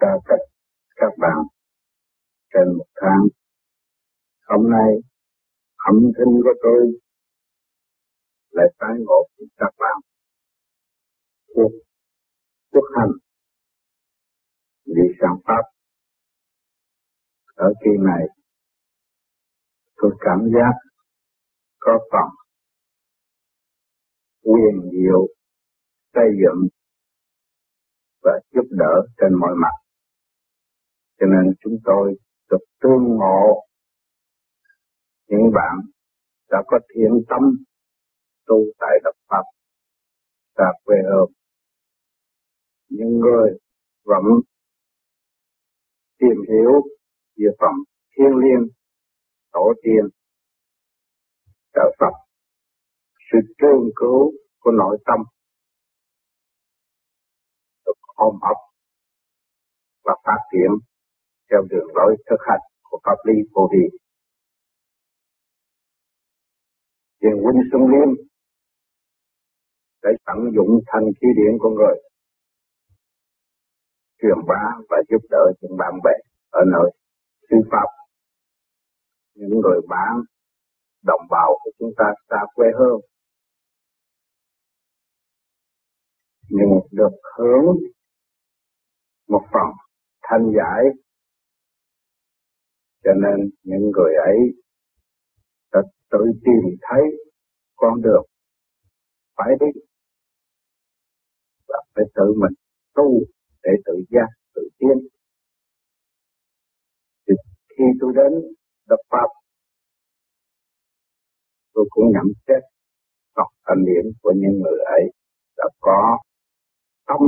ta cách các bạn trên một tháng. Hôm nay, âm thanh của tôi lại tái ngộ với các bạn cuộc quốc hành đi sang Pháp. Ở kỳ này, tôi cảm giác có phần quyền diệu xây dựng và giúp đỡ trên mọi mặt. Cho nên chúng tôi được tương ngộ những bạn đã có thiện tâm tu tại Đập Pháp và quê hương. Những người vẫn tìm hiểu về phẩm thiên liêng, tổ tiên đạo Phật, sự tương cứu của nội tâm được ôm ấp và phát triển theo đường lối thực hành của pháp lý vô vi. Thiền huynh Xuân Liêm để tận dụng thành khí điển của người, truyền bá và giúp đỡ những bạn bè ở nơi sư pháp những người bạn, đồng bào của chúng ta xa quê hương nhưng được hướng một phần thanh giải cho nên những người ấy đã tự tìm thấy con đường phải đi và phải tự mình tu để tự giác, tự tiến thì khi tôi đến đập pháp tôi cũng nhận xét học tâm điểm của những người ấy đã có tâm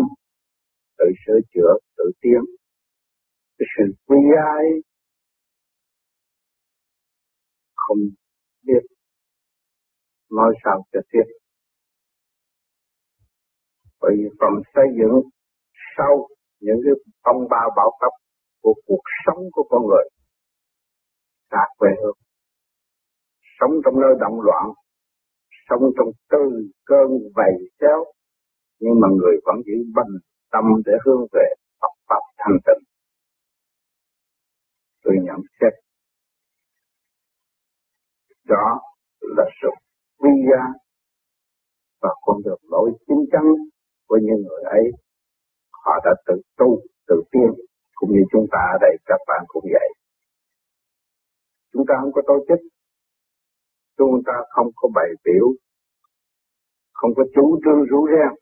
tự sửa chữa, tự tiến. Cái sự quý ai không biết nói sao cho tiếp bởi vì phần xây dựng sau những cái phong ba bão cấp của cuộc sống của con người xa quê hương sống trong nơi động loạn, sống trong tư cơn vầy xéo, nhưng mà người vẫn giữ bình tâm để hướng về Phật Pháp thanh tịnh. Tôi nhận xét đó là sự quy gia và con đường lối chính chắn của những người ấy. Họ đã tự tu, tự tiên, cũng như chúng ta ở đây các bạn cũng vậy. Chúng ta không có tổ chức, chúng ta không có bày biểu, không có chủ trương rủ ren,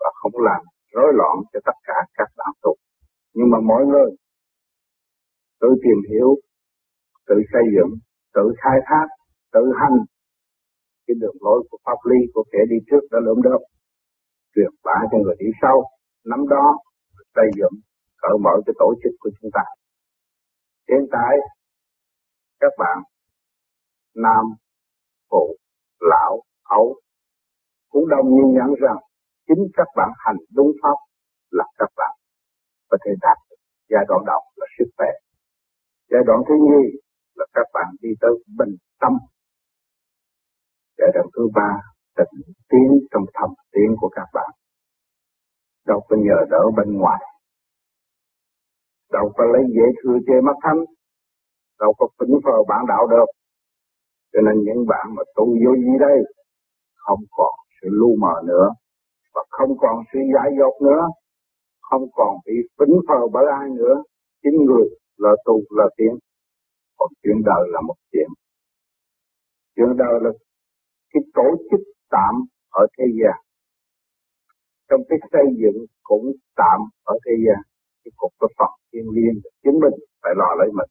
và không làm rối loạn cho tất cả các bạn tu. Nhưng mà mọi người tự tìm hiểu, tự xây dựng, tự khai thác, tự hành. Cái đường lối của pháp lý của kẻ đi trước đã lượm được truyền bá cho người đi sau. Nắm đó xây dựng cởi mở cái tổ chức của chúng ta. Hiện tại các bạn nam phụ lão ấu cũng đồng nhìn nhận rằng chính các bạn hành đúng pháp là các bạn có thể đạt giai đoạn đầu là sức khỏe. Giai đoạn thứ nhì là các bạn đi tới bình tâm. Giai đoạn thứ ba, tịnh tiến trong thầm tiến của các bạn. Đâu có nhờ đỡ bên ngoài. Đâu có lấy dễ thưa chê mắt thánh. Đâu có phỉnh phờ bản đạo được. Cho nên những bạn mà tu vô gì đây? Không còn sự lu mờ nữa. Và không còn sự giải dột nữa. Không còn bị phỉnh phờ bởi ai nữa. Chính người là tu, là tiến còn chuyện đời là một chuyện. Chuyện đời là cái tổ chức tạm ở thế gian. Trong cái xây dựng cũng tạm ở thế gian, cái cục của Phật thiên liên chính mình phải lo lấy mình.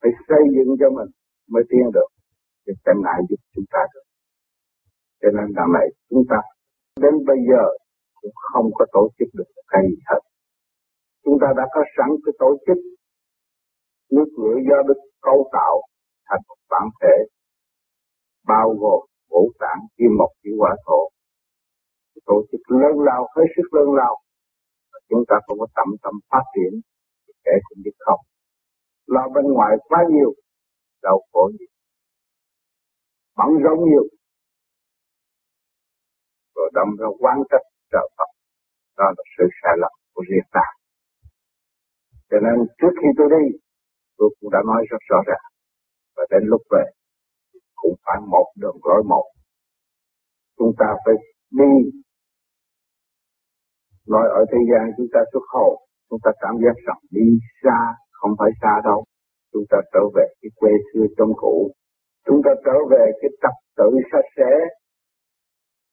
Phải xây dựng cho mình mới tiến được thì sẽ ngại giúp chúng ta được. Cho nên đằng này chúng ta, đến bây giờ cũng không có tổ chức được cái gì hết. Chúng ta đã có sẵn cái tổ chức nước lửa do đức cấu tạo thành một bản thể bao gồm ngũ tạng kim mộc thủy hỏa thổ. Tổ chức lớn lao hết sức lớn lao. Chúng ta không có tâm tâm phát triển thì kẻ cũng biết không. Lo bên ngoài quá nhiều đau khổ nhiều. Bận rộn nhiều. Rồi đâm ra quan trách trợ Phật. Đó là sự sai lầm của riêng ta. Cho nên trước khi tôi đi, tôi cũng đã nói rất rõ ràng. Và đến lúc về, cũng phải một đường lối một. Chúng ta phải đi. Nói ở thế gian chúng ta xuất hồn, chúng ta cảm giác rằng đi xa, không phải xa đâu. Chúng ta trở về cái quê xưa trong cũ. Chúng ta trở về cái tập tự sạch sẽ.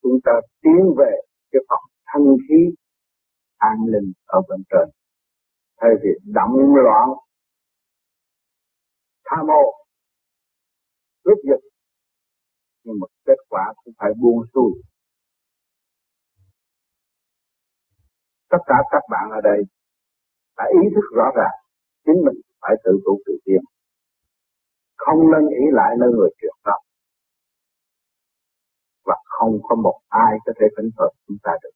Chúng ta tiến về cái phần thanh khí an ninh ở bên trên thay vì động loạn tham ô cướp giật nhưng mà kết quả cũng phải buông xuôi. Tất cả các bạn ở đây đã ý thức rõ ràng chính mình phải tự tu tự tiên không nên ý lại nơi người truyền pháp và không có một ai có thể phấn hợp chúng ta được.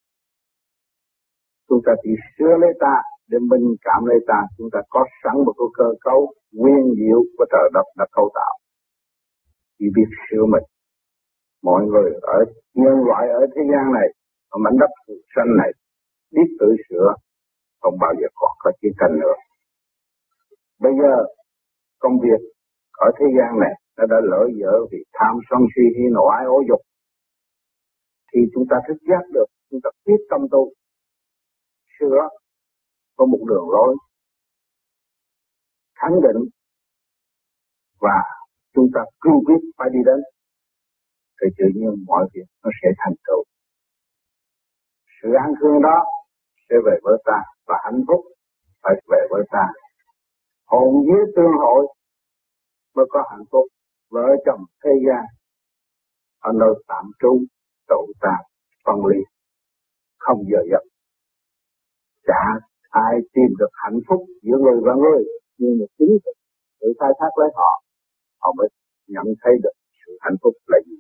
Chúng ta chỉ sửa lấy ta để mình cảm lấy ta chúng ta có sẵn một cái cơ cấu nguyên diệu của trời đất đã cấu tạo. Chỉ biết sửa mình. Mọi người ở nhân loại ở thế gian này, ở mảnh đất xanh này, biết tự sửa, không bao giờ còn có chiến tranh nữa. Bây giờ, công việc ở thế gian này nó đã lỡ dở vì tham sân si hi nộ ái ố dục. Thì chúng ta thức giác được, chúng ta quyết tâm tu, sửa có một đường lối khẳng định và chúng ta cương quyết phải đi đến, thì tự nhiên mọi việc nó sẽ thành tựu. Sự an thương đó sẽ về với ta và hạnh phúc phải về với ta. Hồn vía tương hội mới có hạnh phúc. Vợ chồng thế gian ở nơi tạm trú tụ ta phân ly, không giờ giấc. Chả ai tìm được hạnh phúc giữa người và người, nhưng mà chính tự khai thác lấy họ họ mới nhận thấy được sự hạnh phúc là gì.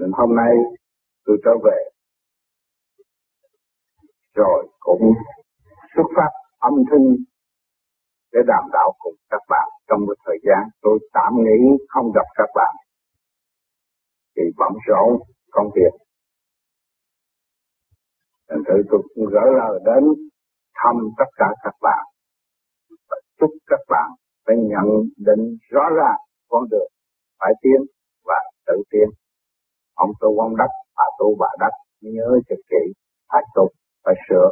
Nên hôm nay tôi trở về, rồi cũng xuất phát âm thanh để đàm đạo cùng các bạn trong một thời gian. Tôi tạm nghỉ không gặp các bạn, thì bận rộn công việc. Thành thử tôi cũng gỡ lời đến thăm tất cả các bạn và chúc các bạn phải nhận định rõ ràng con đường phải tiến và tự tiến. Ông tu ông đất, bà tu bà đất, nhớ trực kỹ, phải tu, phải sửa.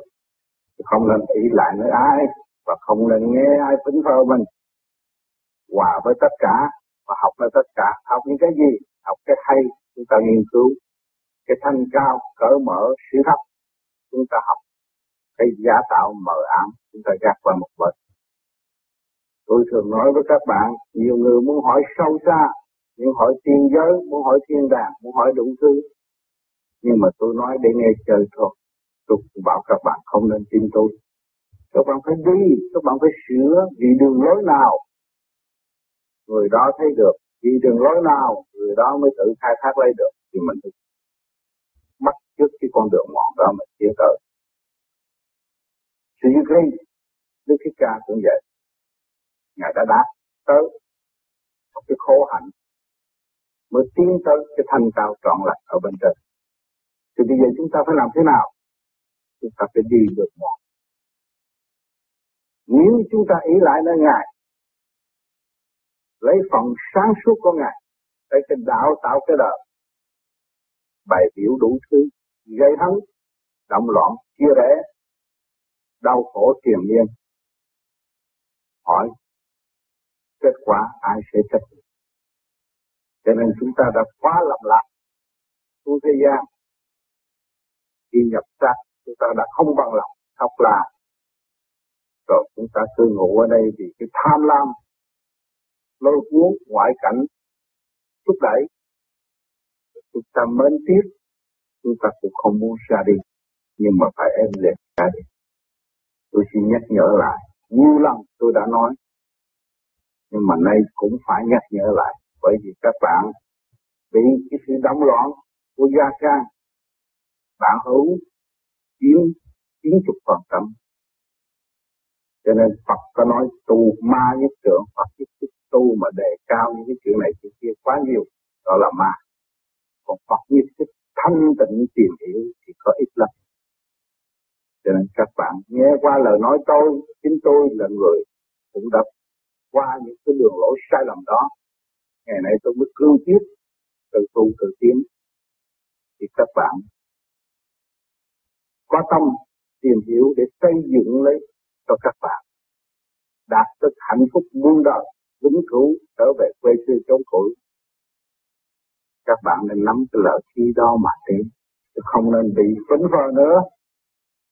Không nên ý lại nơi ai và không nên nghe ai phấn phơ mình. Hòa với tất cả và học với tất cả. Học những cái gì? Học cái hay, chúng ta nghiên cứu. Cái thanh cao, cởi mở, sự thấp chúng ta học cái giả tạo mờ ám, chúng ta gạt qua một bên. Tôi thường nói với các bạn, nhiều người muốn hỏi sâu xa, muốn hỏi tiên giới, muốn hỏi thiên đàng, muốn hỏi đủ thứ. Nhưng mà tôi nói để nghe chơi thôi tôi bảo các bạn không nên tin tôi. Các bạn phải đi, các bạn phải sửa vì đường lối nào. Người đó thấy được, vì đường lối nào, người đó mới tự khai thác lấy được. Thì mình bắt trước cái con đường mòn đó mình. Sự như thế, Đức Thích Ca cũng vậy. Ngài đã đạt tới một cái khổ hạnh mới tiến tới cái thanh cao trọn lành ở bên trên. Thì bây giờ chúng ta phải làm thế nào? Chúng ta phải đi được một. Nếu chúng ta ý lại nơi Ngài, lấy phần sáng suốt của Ngài, để cái đạo tạo cái đời, bày biểu đủ thứ gây hấn động loạn, chia rẽ, đau khổ triền miên. Hỏi, kết quả ai sẽ chấp cho nên chúng ta đã quá lầm lạc tu thế gian. Khi nhập xác chúng ta đã không bằng lòng học là rồi chúng ta cứ ngủ ở đây vì cái tham lam, lôi cuốn ngoại cảnh thúc đẩy. Chúng ta mến tiếc chúng ta cũng không muốn ra đi nhưng mà phải em lệ ra đi tôi xin nhắc nhở lại nhiều lần tôi đã nói. Nhưng mà nay cũng phải nhắc nhở lại bởi vì các bạn bị cái sự đóng loạn của gia ca, bạn hữu chiếm chín chục phần trăm cho nên Phật có nói tu ma nhất trưởng Phật nhất tu mà đề cao những cái chuyện này chuyện kia quá nhiều đó là ma. Còn Phật nhất thích thanh tịnh tìm hiểu thì có ít lắm. Cho nên các bạn nghe qua lời nói tôi, chính tôi là người cũng đã qua những cái đường lối sai lầm đó. Ngày nay tôi mới cương quyết từ tu từ tiến. Thì các bạn có tâm tìm hiểu để xây dựng lấy cho các bạn. Đạt được hạnh phúc muôn đời, vĩnh cửu, trở về quê xưa chống cội các bạn nên nắm cái lợi khi đó mà tiến không nên bị phấn vờ nữa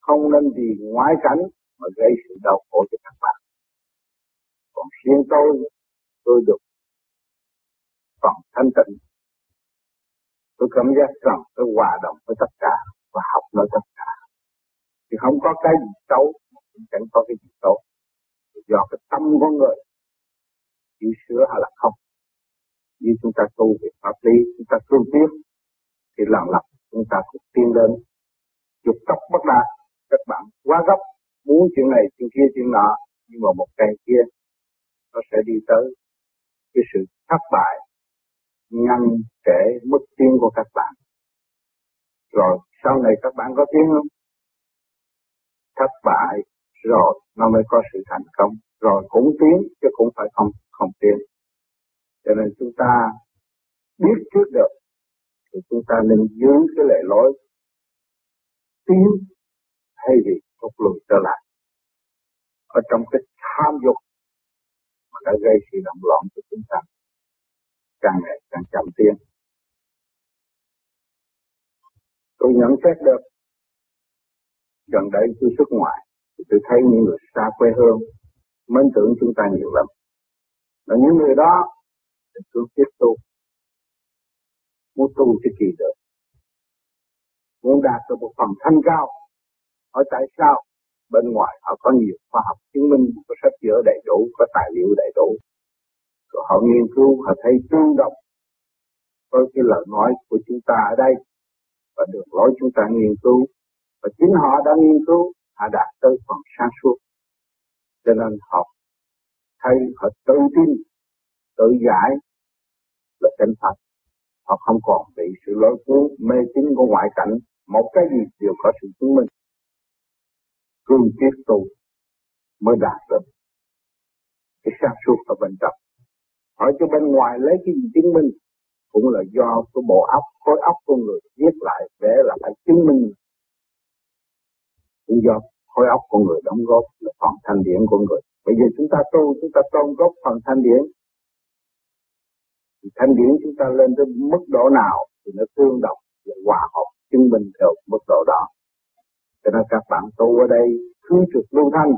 không nên vì ngoại cảnh mà gây sự đau khổ cho các bạn. Còn riêng tôi tôi được còn thanh tịnh. Tôi cảm giác rằng tôi hòa đồng với tất cả và học nói tất cả. Thì không có cái gì xấu chẳng có cái gì tốt. Do cái tâm con người chịu sửa hay là không. Như chúng ta tu về pháp lý chúng ta tu tiếp, thì lần lập chúng ta cũng tiến đến dục tốc bất đạt các bạn quá gấp, muốn chuyện này, chuyện kia, chuyện nọ, nhưng mà một ngày kia, nó sẽ đi tới cái sự thất bại ngăn trễ, mất tiến của các bạn. Rồi, sau này các bạn có tiếng không? Thất bại, rồi, nó mới có sự thành công. Rồi, cũng tiến chứ cũng phải không không tiến cho nên chúng ta biết trước được, thì chúng ta nên giữ cái lệ lối. Tiến thay vì rút lui trở lại. Ở trong cái tham dục mà đã gây sự động loạn cho chúng ta, càng ngày càng chậm tiến. Tôi nhận xét được, gần đây tôi xuất ngoại tôi thấy những người xa quê hương mến tưởng chúng ta nhiều lắm. Là những người đó thì cứ tiếp tu muốn tu cho kỳ được muốn đạt được một phần thanh cao hỏi tại sao bên ngoài họ có nhiều khoa học chứng minh, có sách vở đầy đủ, có tài liệu đầy đủ. Rồi họ nghiên cứu, họ thấy tương đồng với cái lời nói của chúng ta ở đây. Và được lối chúng ta nghiên cứu. Và chính họ đã nghiên cứu, họ đạt tới phần sáng suốt. Cho nên họ thấy, họ tự tin, tự giải là chân thật. Họ không còn bị sự lối cuốn mê tín của ngoại cảnh. Một cái gì đều có sự chứng minh cương quyết tu mới đạt được cái sáng suốt ở bên trong. Hỏi cho bên ngoài lấy cái gì chứng minh cũng là do cái bộ óc, khối óc con người viết lại để là phải chứng minh. Cũng do khối óc con người đóng góp là phần thanh điển của người. Bây giờ chúng ta tu, chúng ta tôn góp phần thanh điển. Thì thanh điển chúng ta lên tới mức độ nào thì nó tương đồng và hòa hợp, chứng minh theo mức độ đó cho nên các bạn tu ở đây cứ trực lưu thanh.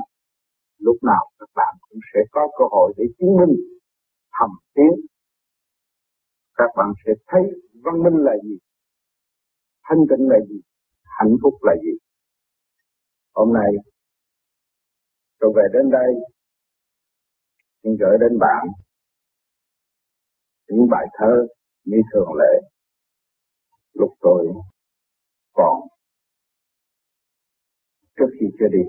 Lúc nào các bạn cũng sẽ có cơ hội để chứng minh thầm tiến các bạn sẽ thấy văn minh là gì, thanh tịnh là gì, hạnh phúc là gì. Hôm nay, tôi về đến đây, xin gửi đến bạn những bài thơ như thường lệ. Lúc tôi còn trước khi chưa đi.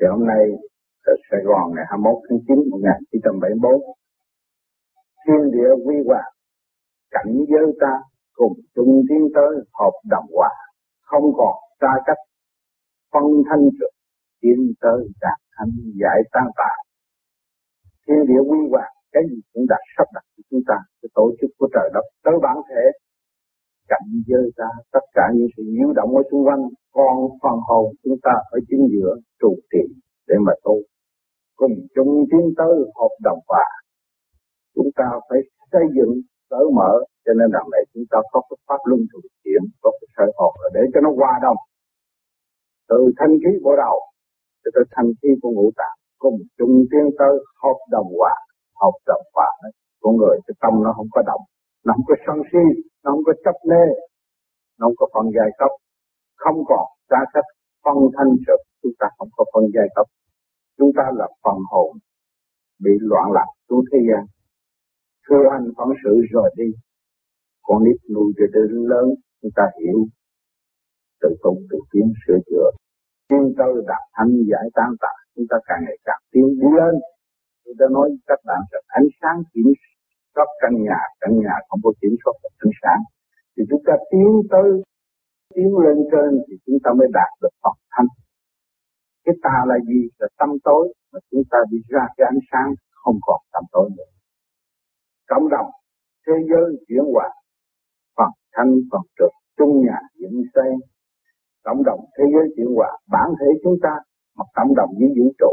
Thì hôm nay ở Sài Gòn ngày 21 tháng 9 1974 thiên địa quy hòa cảnh giới ta cùng chung tiến tới hợp đồng hòa, không còn xa cách, phân thanh trực tiến tới đạt thanh giải tan tài thiên địa quy hòa cái gì cũng đã sắp đặt của chúng ta, cái tổ chức của trời đất, tới bản thể, cảnh giới ta, tất cả những sự nhiễu động ở xung quanh con phần hồn chúng ta ở chính giữa trụ trì để mà tu. Cùng chung tiến tới hợp đồng hòa. Chúng ta phải xây dựng, cởi mở, cho nên đằng này chúng ta có cái pháp luân thường chuyển, có cái sợi hồn để cho nó hòa đồng. Từ thanh khí bộ đầu cho tới thanh khí của ngũ tạng, cùng chung tiến tới hợp đồng hòa. Hợp đồng hòa con người, cái tâm nó không có động, nó không có sân si, nó không có chấp nê, nó không có phần giai cấp không còn xa cách phân thanh trực, chúng ta không có phân giai cấp. Chúng ta là phần hồn, bị loạn lạc xuống thế gian. Thưa anh, phóng sự rồi đi. Con nít nuôi cho đến lớn, chúng ta hiểu. Tự tu tự tiến sửa chữa. Chúng ta đạt thanh giải tan tạ, chúng ta càng ngày càng tiến đi lên. Chúng ta nói các bạn rằng ánh sáng kiểm soát căn nhà căn nhà không có kiểm soát được ánh sáng. Thì chúng ta tiến tới tiến lên trên thì chúng ta mới đạt được Phật thanh. Cái ta là gì? Là tâm tối, mà chúng ta đi ra cái ánh sáng không còn tâm tối nữa. Cộng đồng, thế giới chuyển hóa, phật thanh phật trực chung nhà dựng xây. Cộng đồng, thế giới chuyển hóa, bản thể chúng ta, mà cộng đồng với vũ trụ.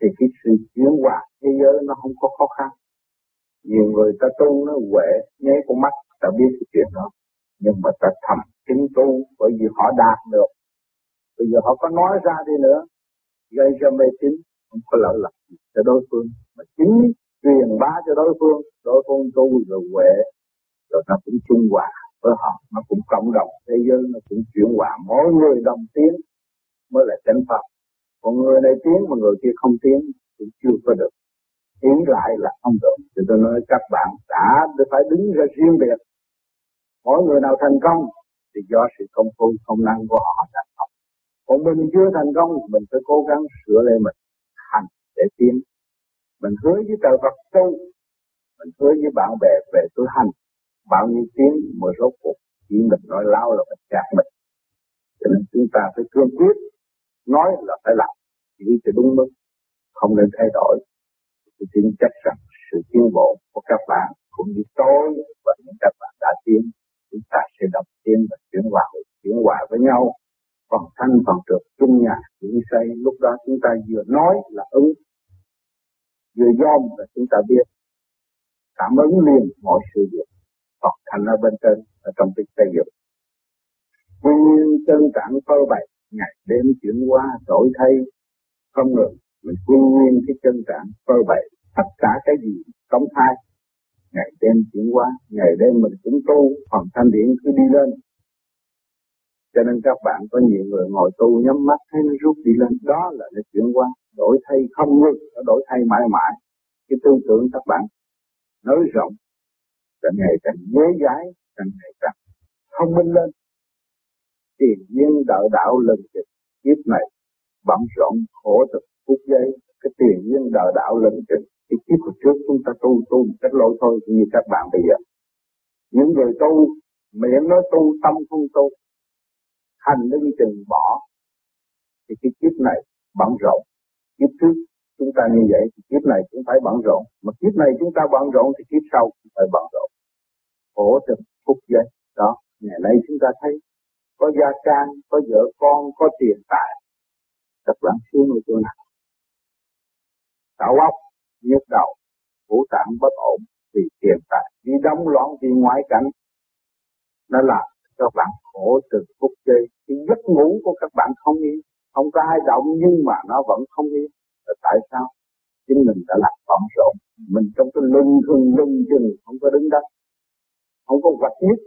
Thì cái sự chuyển hóa thế giới nó không có khó khăn. Nhiều người ta tu nó huệ nháy con mắt, ta biết cái chuyện đó nhưng mà ta thầm chứng tu, bởi vì họ đạt được. Bây giờ họ có nói ra đi nữa, gây ra mê tín, không có lợi lộc cho đối phương. Mà chính truyền bá cho đối phương đối phương tu rồi huệ, rồi nó cũng chung hòa với họ, nó cũng cộng đồng thế giới, nó cũng chuyển hòa. Mỗi người đồng tiếng mới là chánh pháp. Còn người này tiếng mà người kia không tiếng cũng chưa có được. Tiếng lại là không được. Thì tôi nói các bạn đã phải đứng ra riêng biệt mỗi người nào thành công thì do sự công phu, công năng của họ thành công còn mình chưa thành công, mình phải cố gắng sửa lại mình, hành để tiến. Mình hứa với trời Phật tu, mình hứa với bạn bè về tôi hành. Bao nhiêu tiếng mới rốt cuộc chỉ mình nói lao là mình chặt mình. Cho nên chúng ta phải cương quyết, nói là phải làm, chỉ cho đúng mức, không nên thay đổi. Tôi tin chắc rằng sự tiến bộ của các bạn cũng như tôi và những các bạn đã tiến chúng ta sẽ đọc tiên và chuyển hòa chuyển hòa với nhau. Phần thanh phần trượt chung nhà chuyển xây lúc đó chúng ta vừa nói là ứng, vừa dòm là chúng ta biết cảm ứng liền mọi sự việc. Phật thành ở bên trên, ở trong việc xây dựng nguyên nhiên chân trạng phơi bày, ngày đêm chuyển qua đổi thay, không ngừng. Mình quy nguyên cái chân trạng phơi bày, tất cả cái gì công khai ngày đêm chuyển qua ngày đêm mình cũng tu, phần thanh điển cứ đi lên. Cho nên các bạn có nhiều người ngồi tu nhắm mắt, thấy nó rút đi lên. Đó là nó chuyển qua đổi thay không ngừng, nó đổi thay mãi mãi. Cái tư tưởng các bạn nới rộng, càng ngày càng nhớ gái, càng ngày càng thông minh lên. Tiền duyên đạo đạo lần trực kiếp này bận rộn khổ thực phút giây. Cái tiền duyên đạo đạo lần trực thì kiếp hồi trước chúng ta tu tu một cách lỗi thôi, như các bạn bây giờ. Những người tu, miệng nói tu, tâm không tu, hành đến chừng bỏ, thì cái kiếp này bận rộn. Kiếp trước chúng ta như vậy, thì kiếp này cũng phải bận rộn. Mà kiếp này chúng ta bận rộn, thì kiếp sau cũng phải bận rộn. Khổ từng phút giây đó, ngày nay chúng ta thấy có gia can, có vợ con, có tiền tài. Các bạn xuống ở chỗ nào tạo óc nhức đầu ngũ tạng bất ổn vì tiền tài vì đóng loạn vì ngoại cảnh. Nó làm cho bạn khổ từ phút giây cái giấc ngủ của các bạn không yên. Không có ai động nhưng mà nó vẫn không yên. Là tại sao? Chính mình đã làm bận rộn. Mình trong cái lưng thường lưng chừng không có đứng đất không có vật nhất.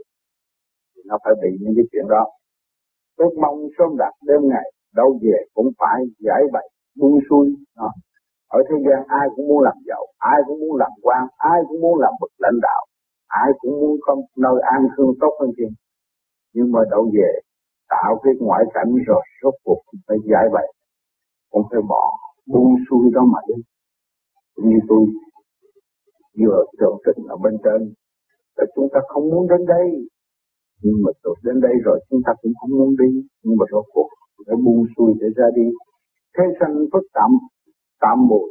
Thì nó phải bị những cái chuyện đó. Tôi mong sớm đạt đêm ngày, đâu về cũng phải giải bày, buông xuôi đó ở thế gian ai cũng muốn làm giàu, ai cũng muốn làm quan, ai cũng muốn làm bậc lãnh đạo, ai cũng muốn có nơi an thương tốt hơn kia. Nhưng mà đâu về, tạo cái ngoại cảnh rồi rốt cuộc phải giải bày, cũng phải bỏ buông xuôi đó mà đi. Như tôi vừa tường trình ở bên trên, là chúng ta không muốn đến đây. Nhưng mà tôi đến đây rồi chúng ta cũng không muốn đi. Nhưng mà rốt cuộc phải buông xuôi để ra đi. Thế sanh phức tạp tam mùi.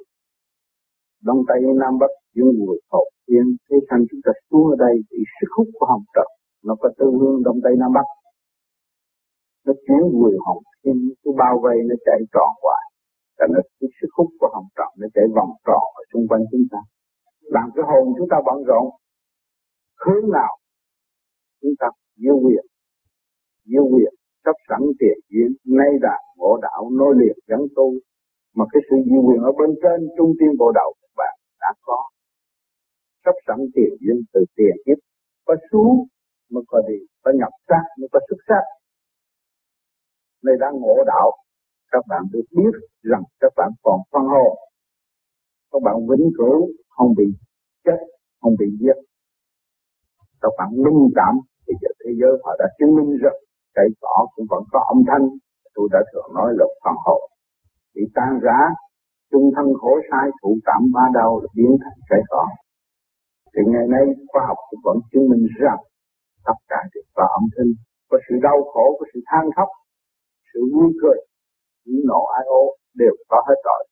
Đông tây, nam bắc dương người phổ yên thế thành chúng ta xuống ở đây thì sức hút của hồng trần, nó có tương hương đông tây, nam bắc. Nó chén người hồng thiên cứ bao vây, nó chạy tròn hoài. Cho nó cái sức hút của hồng trần nó chạy vòng tròn ở xung quanh chúng ta. Làm cái hồn chúng ta bận rộn, hướng nào chúng ta yêu quyền yêu quyền sắp sẵn tiền duyên. Nay đạt ngộ đạo nối liền gắn tu mà cái sự yêu quyền ở bên trên trung tiên bộ đầu bạn đã có. Sắp sẵn tiền duyên từ tiền kiếp, có xuống mới có đi, có nhập sắc mới có xuất sắc. Nơi đang ngộ đạo, các bạn được biết rằng các bạn còn phân hồn các bạn vĩnh cửu, không bị chết, không bị giết. Các bạn linh cảm thì giờ thế giới họ đã chứng minh rằng cây cỏ cũng vẫn có âm thanh. Tôi đã thường nói là phần hồn bị tan rã, trung thân khổ sai, thụ cảm ba đau là biến thành cái cỏ thì ngày nay, khoa học cũng vẫn chứng minh rằng tất cả đều có âm thanh. Có sự đau khổ, có sự than khóc, sự vui cười những nộ ai ô đều có hết rồi.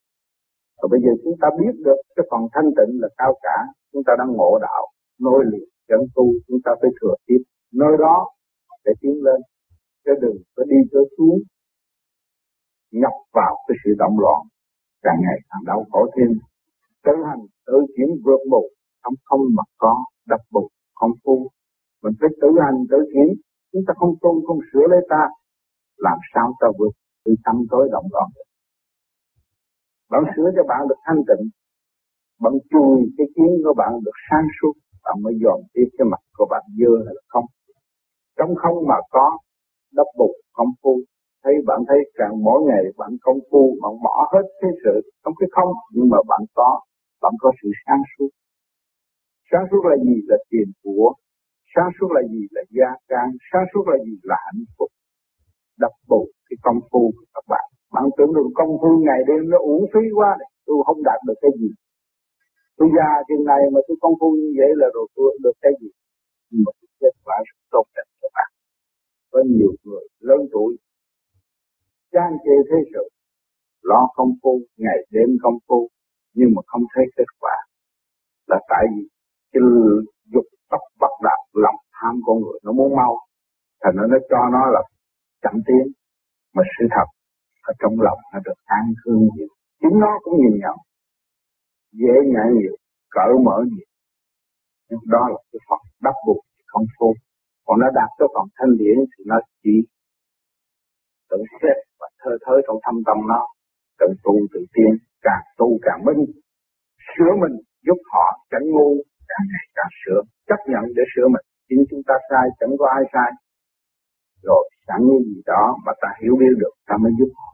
Và bây giờ chúng ta biết được cái phần thanh tịnh là cao cả. Chúng ta đang ngộ đạo nối liền dẫn tu, chúng ta phải thừa tiếp. Nơi đó để tiến lên. Chứ đừng có đi tới xuống nhập vào cái sự động loạn, càng ngày càng đau khổ thêm. Tự hành, tự kiểm vượt mục không không mà có đập bụng không phu mình phải tự hành, tự kiểm. Chúng ta không tu, không sửa lấy ta, làm sao ta vượt từ tâm tối động loạn được? Bạn sửa cho bạn được thanh tịnh, bạn chùi cái kiến của bạn được sáng suốt, bạn mới dòm tiếp cái mặt của bạn dơ hay là không. Trong không mà có đắp bụng không phu thấy, bạn thấy càng mỗi ngày bạn công phu, bạn bỏ hết cái sự trong cái không, nhưng mà bạn có bạn có sự sáng suốt. Sáng suốt là gì? Là tiền của. Sáng suốt là gì? Là gia can. Sáng suốt là gì? Là hạnh phúc. Đập bù cái công phu của các bạn. Bạn tưởng được công phu ngày đêm nó uổng phí quá này. Tôi không đạt được cái gì. Tôi già chừng này mà tôi công phu như vậy là rồi tôi được cái gì? Nhưng mà kết quả rất tốt đẹp các bạn. Có nhiều người lớn chán chê thế sự. Lo công phu, ngày đêm công phu, nhưng mà không thấy kết quả. Là tại vì cái dục tốc bắt đạt lòng tham con người nó muốn mau, thành nó cho nó là chậm tiến mà sự thật ở trong lòng nó được an thương nhiều. Chính nó cũng nhìn nhận, dễ nhạy nhiều cởi mở nhiều. Nhưng đó là cái phần đắp buộc không phô còn nó đạt tới phần thanh điển thì nó chỉ tự xét và thơ thới trong thâm tâm nó. Tự tu tự tiến càng tu càng minh. Sửa mình giúp họ tránh ngu càng ngày càng sửa. Chấp nhận để sửa mình. Chính chúng ta sai chẳng có ai sai. Rồi sẵn như gì đó mà ta hiểu biết được ta mới giúp họ.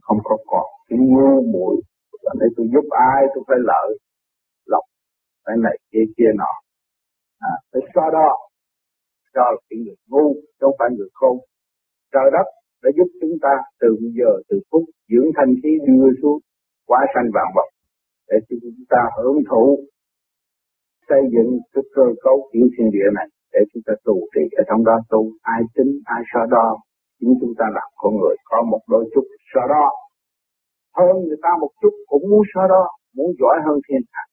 Không có còn cái ngu muội là để tôi giúp ai tôi phải lợi lọc cái này kia kia nọ. À, phải so đo. Cho là cái người ngu chứ không phải người khôn. Trời đất đã giúp chúng ta từ giờ, từ phút dưỡng thanh khí đưa xuống quá sanh vạn vật, để chúng ta hưởng thụ xây dựng cái cơ cấu tiểu thiên địa này, để chúng ta tu trì ở trong đó tu. Ai tính ai so đo, chính chúng ta làm con người, có một đôi chút so đo. Hơn người ta một chút cũng muốn so đo, muốn giỏi hơn thiên hạ.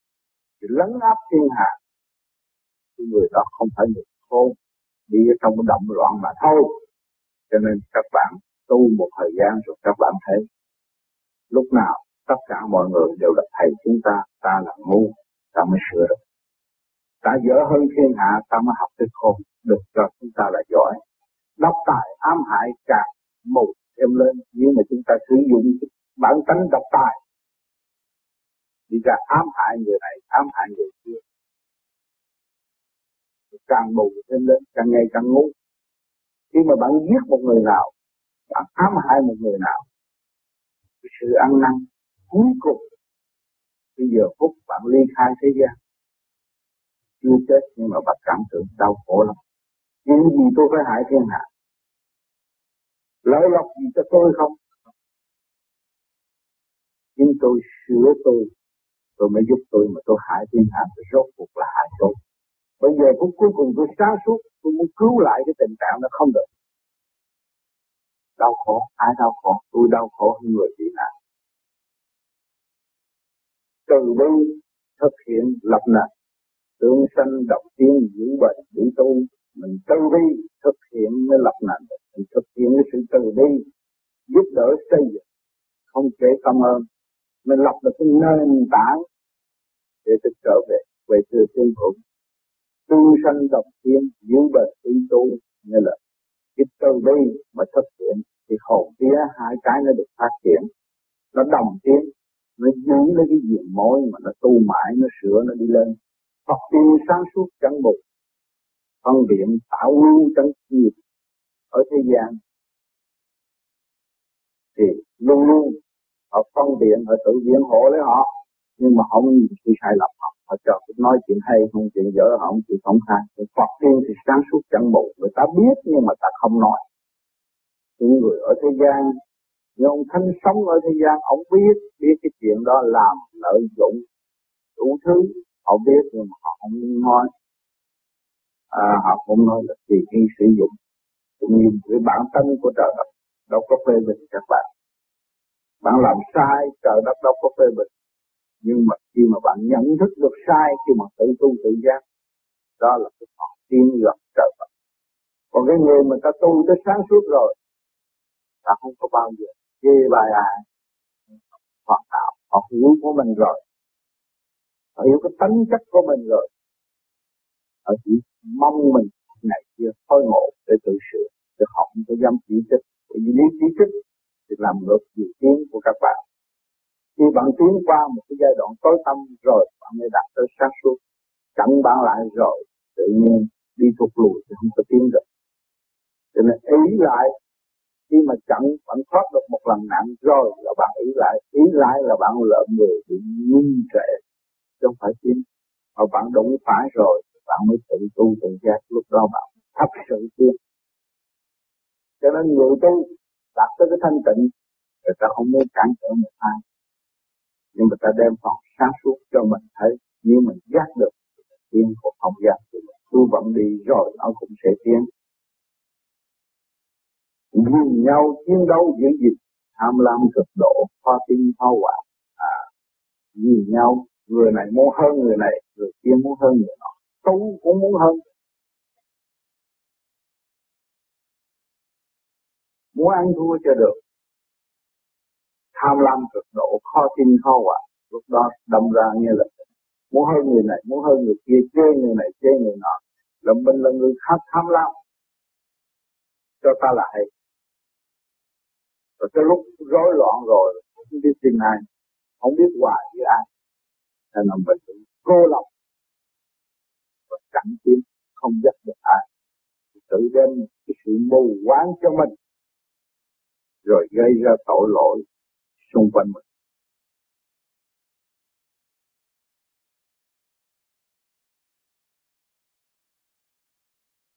Thì lấn áp thiên hạ người đó không phải người khôn, đi ở trong cái động loạn mà thôi cho nên các bạn tu một thời gian rồi các bạn thấy lúc nào tất cả mọi người đều là thầy chúng ta ta là ngu, ta mới sửa được. Ta dở hơn thiên hạ, ta mới học cái khôn, được cho chúng ta là giỏi. Độc tài, ám hại càng mù thêm lên. Nhưng mà chúng ta sử dụng bản tánh độc tài đi ra ám hại người này, ám hại người kia. Càng mù thêm lên, càng ngày càng ngu khi mà bạn giết một người nào, bạn ám hại một người nào sự ăn năn cuối cùng bây giờ phút bạn ly khai thế gian. Chưa chết nhưng mà bạn cảm tưởng đau khổ lắm. Những gì tôi phải hại thiên hạ, lợi lộc gì cho tôi không? Nhưng tôi sửa tôi tôi mới giúp tôi mà tôi hại thiên hạ, tôi rốt cuộc là hại tôi. Bây giờ phút cuối cùng tôi sáng suốt tôi muốn cứu lại cái tình trạng nó không được. Đau khổ, ai đau khổ? Tôi đau khổ hơn người bị nạn. Từ bi thực hiện lập nền, tương sanh độc tiên giữ bệnh bị tu, mình từ bi thực hiện mới lập nền mình thực hiện cái sự từ bi, giúp đỡ xây dựng, không kể cảm ơn, mình lập được cái nền tảng để thực trở về về từ thiên thượng tu sanh độc tiên giữ bệnh bị tu, như là cái từ bi mà thực hiện, thì hồn vía hai cái nó được phát triển. Nó đồng tiến, nó giữ lấy cái diện mối mà nó tu mãi, nó sửa, nó đi lên. Học tiên sáng suốt chẳng bục phân biện tạo nguyên chẳng nghiệp ở thế gian. Thì luôn luôn họ phân biện họ tự viện hộ lấy họ, nhưng mà không nhìn khi sai lầm họ họ cho nói chuyện hay không chuyện dở họ không chịu không khai Phật tiên thì sáng suốt chẳng bộ người ta biết nhưng mà ta không nói. Những người ở thế gian như ông thanh sống ở thế gian ông biết biết cái chuyện đó làm lợi dụng đủ thứ. Họ biết nhưng mà họ không nói. À, họ cũng nói là tùy khi sử dụng. Cũng như cái bản thân của trời đất đâu có phê bình các bạn. Bạn làm sai trời đất đâu có phê bình nhưng mà khi mà bạn nhận thức được sai, khi mà tự tu tự giác, đó là cái họ tin gặp trời Phật. Còn cái người mà ta tu tới sáng suốt rồi, ta không có bao giờ chê bài ai. Hoàn tạo, họ hiểu của mình rồi. Họ hiểu cái tánh chất của mình rồi. Họ chỉ mong mình ngày kia thôi ngộ để tự sửa, để họ không có dám chỉ trích. Vì nếu chỉ trích thì làm ngược dự kiến của các bạn khi bạn tiến qua một cái giai đoạn tối tâm rồi, bạn mới đạt tới sáng suốt. Chặn bạn lại rồi, tự nhiên đi thuộc lùi thì không có tiến được. Cho nên ý lại, khi mà chặn bạn thoát được một lần nặng rồi là bạn ý lại ý lại là bạn lợn người bị nghi trệ, chứ không phải tiến. Mà bạn đụng phải rồi, bạn mới tự tu tự giác, lúc đó bạn thật sự tiến. Cho nên người tu đạt tới cái thanh tịnh, người ta không muốn cản trở một ai nhưng mà ta đem phần sáng suốt cho mình thấy nếu mình giác được tiên của không giác thì mình tu vận đi rồi nó cũng sẽ tiến. Vì nhau chiến đấu giữ gìn tham lam cực độ khó tin thao quả à, vì nhau người này muốn hơn người này người kia muốn hơn người nọ. Tu cũng muốn hơn. Muốn ăn thua cho được tham lam cực độ khó tin khó quả lúc đó đâm ra như là muốn hơn người này muốn hơn người kia chê người này chê người nọ. Là mình là người khác tham lam. Cho ta lại, rồi cái lúc rối loạn rồi không biết tin ai không biết hòa với ai. Nên là mình cũng cô lập và chẳng tiến không dắt được ai. Tự đem cái sự mù quáng cho mình rồi gây ra tội lỗi xung quanh mình.